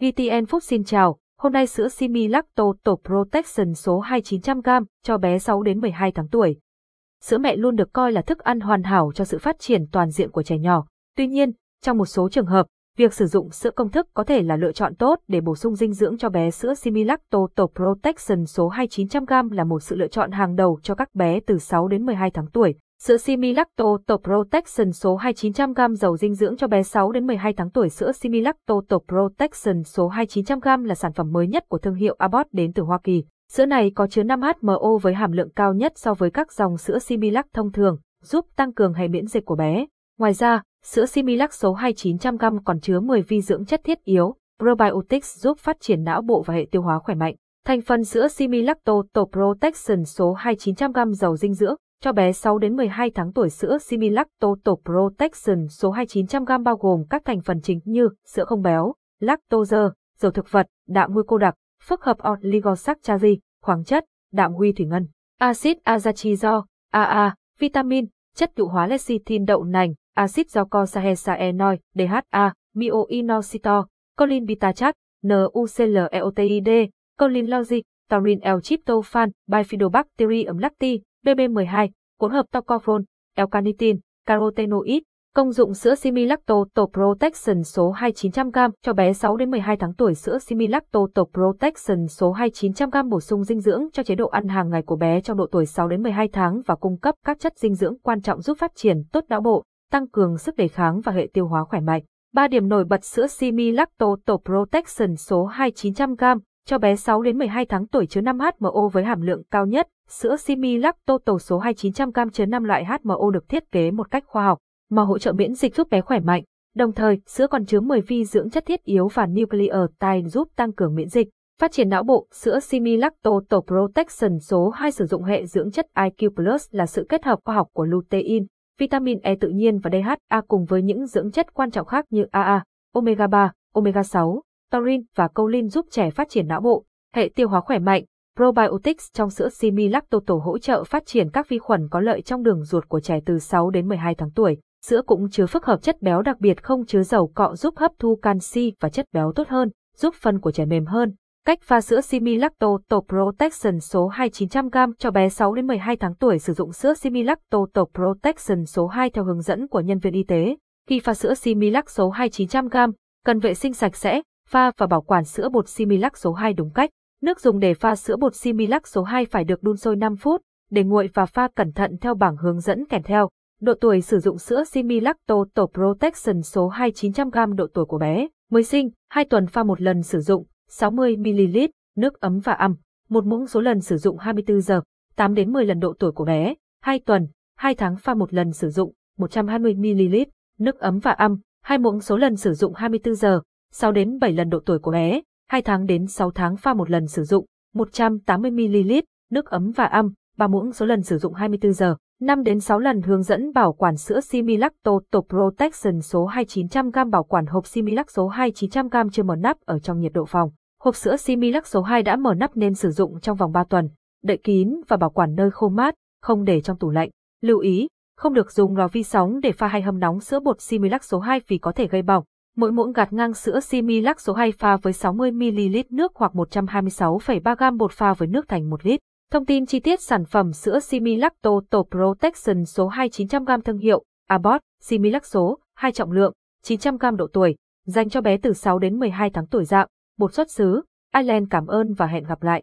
GTN Food xin chào, hôm nay sữa Simi Lacto Tổ Protection số 2900g cho bé 6 đến 12 tháng tuổi. Sữa mẹ luôn được coi là thức ăn hoàn hảo cho sự phát triển toàn diện của trẻ nhỏ. Tuy nhiên, trong một số trường hợp, việc sử dụng sữa công thức có thể là lựa chọn tốt để bổ sung dinh dưỡng cho bé sữa Simi Lacto Tổ Protection số 2900g là một sự lựa chọn hàng đầu cho các bé từ 6 đến 12 tháng tuổi. Sữa Similacto Top Protection số 2900g dầu dinh dưỡng cho bé 6 đến 12 tháng tuổi. Sữa Similacto Top Protection số 2900g là sản phẩm mới nhất của thương hiệu Abbott đến từ Hoa Kỳ. Sữa này có chứa 5 HMO với hàm lượng cao nhất so với các dòng sữa Similac thông thường, giúp tăng cường hệ miễn dịch của bé. Ngoài ra, sữa Similac số 2900g còn chứa 10 vi dưỡng chất thiết yếu, probiotics giúp phát triển não bộ và hệ tiêu hóa khỏe mạnh. Thành phần sữa Similacto Top Protection số 2900g dầu dinh dưỡng cho bé 6 đến 12 tháng tuổi sữa Similac Total Protection số 2900g bao gồm các thành phần chính như sữa không béo, lactose, dầu thực vật, đạm nguy cô đặc, phức hợp oligosaccharide, khoáng chất, đạm huy thủy ngân, axit azachizo, AA, vitamin, chất nhũ hóa lecithin đậu nành, axit glycosahesaenoid, DHA, myoinositol, choline bitachat, NuCleotide, colin logic, taurin L-tryptophan, bifidobacterium lacti, BB12, hỗn hợp tocopherol, L-carnitin, carotenoid, công dụng sữa Similacto Tổ Protection số 2900g cho bé 6 đến 12 tháng tuổi sữa Similacto Tổ Protection số 2900g bổ sung dinh dưỡng cho chế độ ăn hàng ngày của bé trong độ tuổi 6 đến 12 tháng và cung cấp các chất dinh dưỡng quan trọng giúp phát triển tốt não bộ, tăng cường sức đề kháng và hệ tiêu hóa khỏe mạnh. 3 điểm nổi bật sữa Similacto Tổ Protection số 2900g cho bé 6 đến 12 tháng tuổi chứa 5 HMO với hàm lượng cao nhất, sữa Similac Total số 2900g chứa 5 loại HMO được thiết kế một cách khoa học, mà hỗ trợ miễn dịch giúp bé khỏe mạnh. Đồng thời, sữa còn chứa 10 vi dưỡng chất thiết yếu và nucleotide giúp tăng cường miễn dịch. Phát triển não bộ, sữa Similac Total Protection số 2 sử dụng hệ dưỡng chất IQ Plus là sự kết hợp khoa học của lutein, vitamin E tự nhiên và DHA cùng với những dưỡng chất quan trọng khác như AA, omega 3, omega 6, taurine và choline giúp trẻ phát triển não bộ, hệ tiêu hóa khỏe mạnh. Probiotics trong sữa Similac Total hỗ trợ phát triển các vi khuẩn có lợi trong đường ruột của trẻ từ 6 đến 12 tháng tuổi. Sữa cũng chứa phức hợp chất béo đặc biệt không chứa dầu cọ giúp hấp thu canxi và chất béo tốt hơn, giúp phân của trẻ mềm hơn. Cách pha sữa Similacto Total Protection số 2900g cho bé 6 đến 12 tháng tuổi sử dụng sữa Similacto Total Protection số 2 theo hướng dẫn của nhân viên y tế. Khi pha sữa Similac số 2900g, cần vệ sinh sạch sẽ, pha và bảo quản sữa bột Similac số 2 đúng cách. Nước dùng để pha sữa bột Similac số 2 phải được đun sôi 5 phút, để nguội và pha cẩn thận theo bảng hướng dẫn kèm theo. Độ tuổi sử dụng sữa Similac Total Protection số 2 900g độ tuổi của bé. Mới sinh, 2 tuần pha một lần sử dụng, 60ml, nước ấm và ấm. Một muỗng số lần sử dụng 24 giờ, 8 đến 10 lần độ tuổi của bé. 2 tuần, 2 tháng pha một lần sử dụng, 120ml, nước ấm và ấm. Hai muỗng số lần sử dụng 24 giờ, 6 đến 7 lần độ tuổi của bé, 2 tháng đến 6 tháng pha một lần sử dụng, 180ml, nước ấm và âm, 3 muỗng số lần sử dụng 24 giờ, 5 đến 6 lần hướng dẫn bảo quản sữa Similacto Total Protection số 2900g bảo quản hộp Similac số 2900g chưa mở nắp ở trong nhiệt độ phòng. Hộp sữa Similac số 2 đã mở nắp nên sử dụng trong vòng 3 tuần, đậy kín và bảo quản nơi khô mát, không để trong tủ lạnh. Lưu ý, không được dùng lò vi sóng để pha hay hâm nóng sữa bột Similac số 2 vì có thể gây bỏng. Mỗi muỗng gạt ngang sữa Similac số 2 pha với 60ml nước hoặc 126,3 g bột pha với nước thành 1 lít. Thông tin chi tiết sản phẩm sữa Similac Total Protection số 2900g thương hiệu Abbott, Similac số 2 trọng lượng, 900g độ tuổi, dành cho bé từ 6 đến 12 tháng tuổi dạng, bột xuất xứ. Ireland cảm ơn và hẹn gặp lại.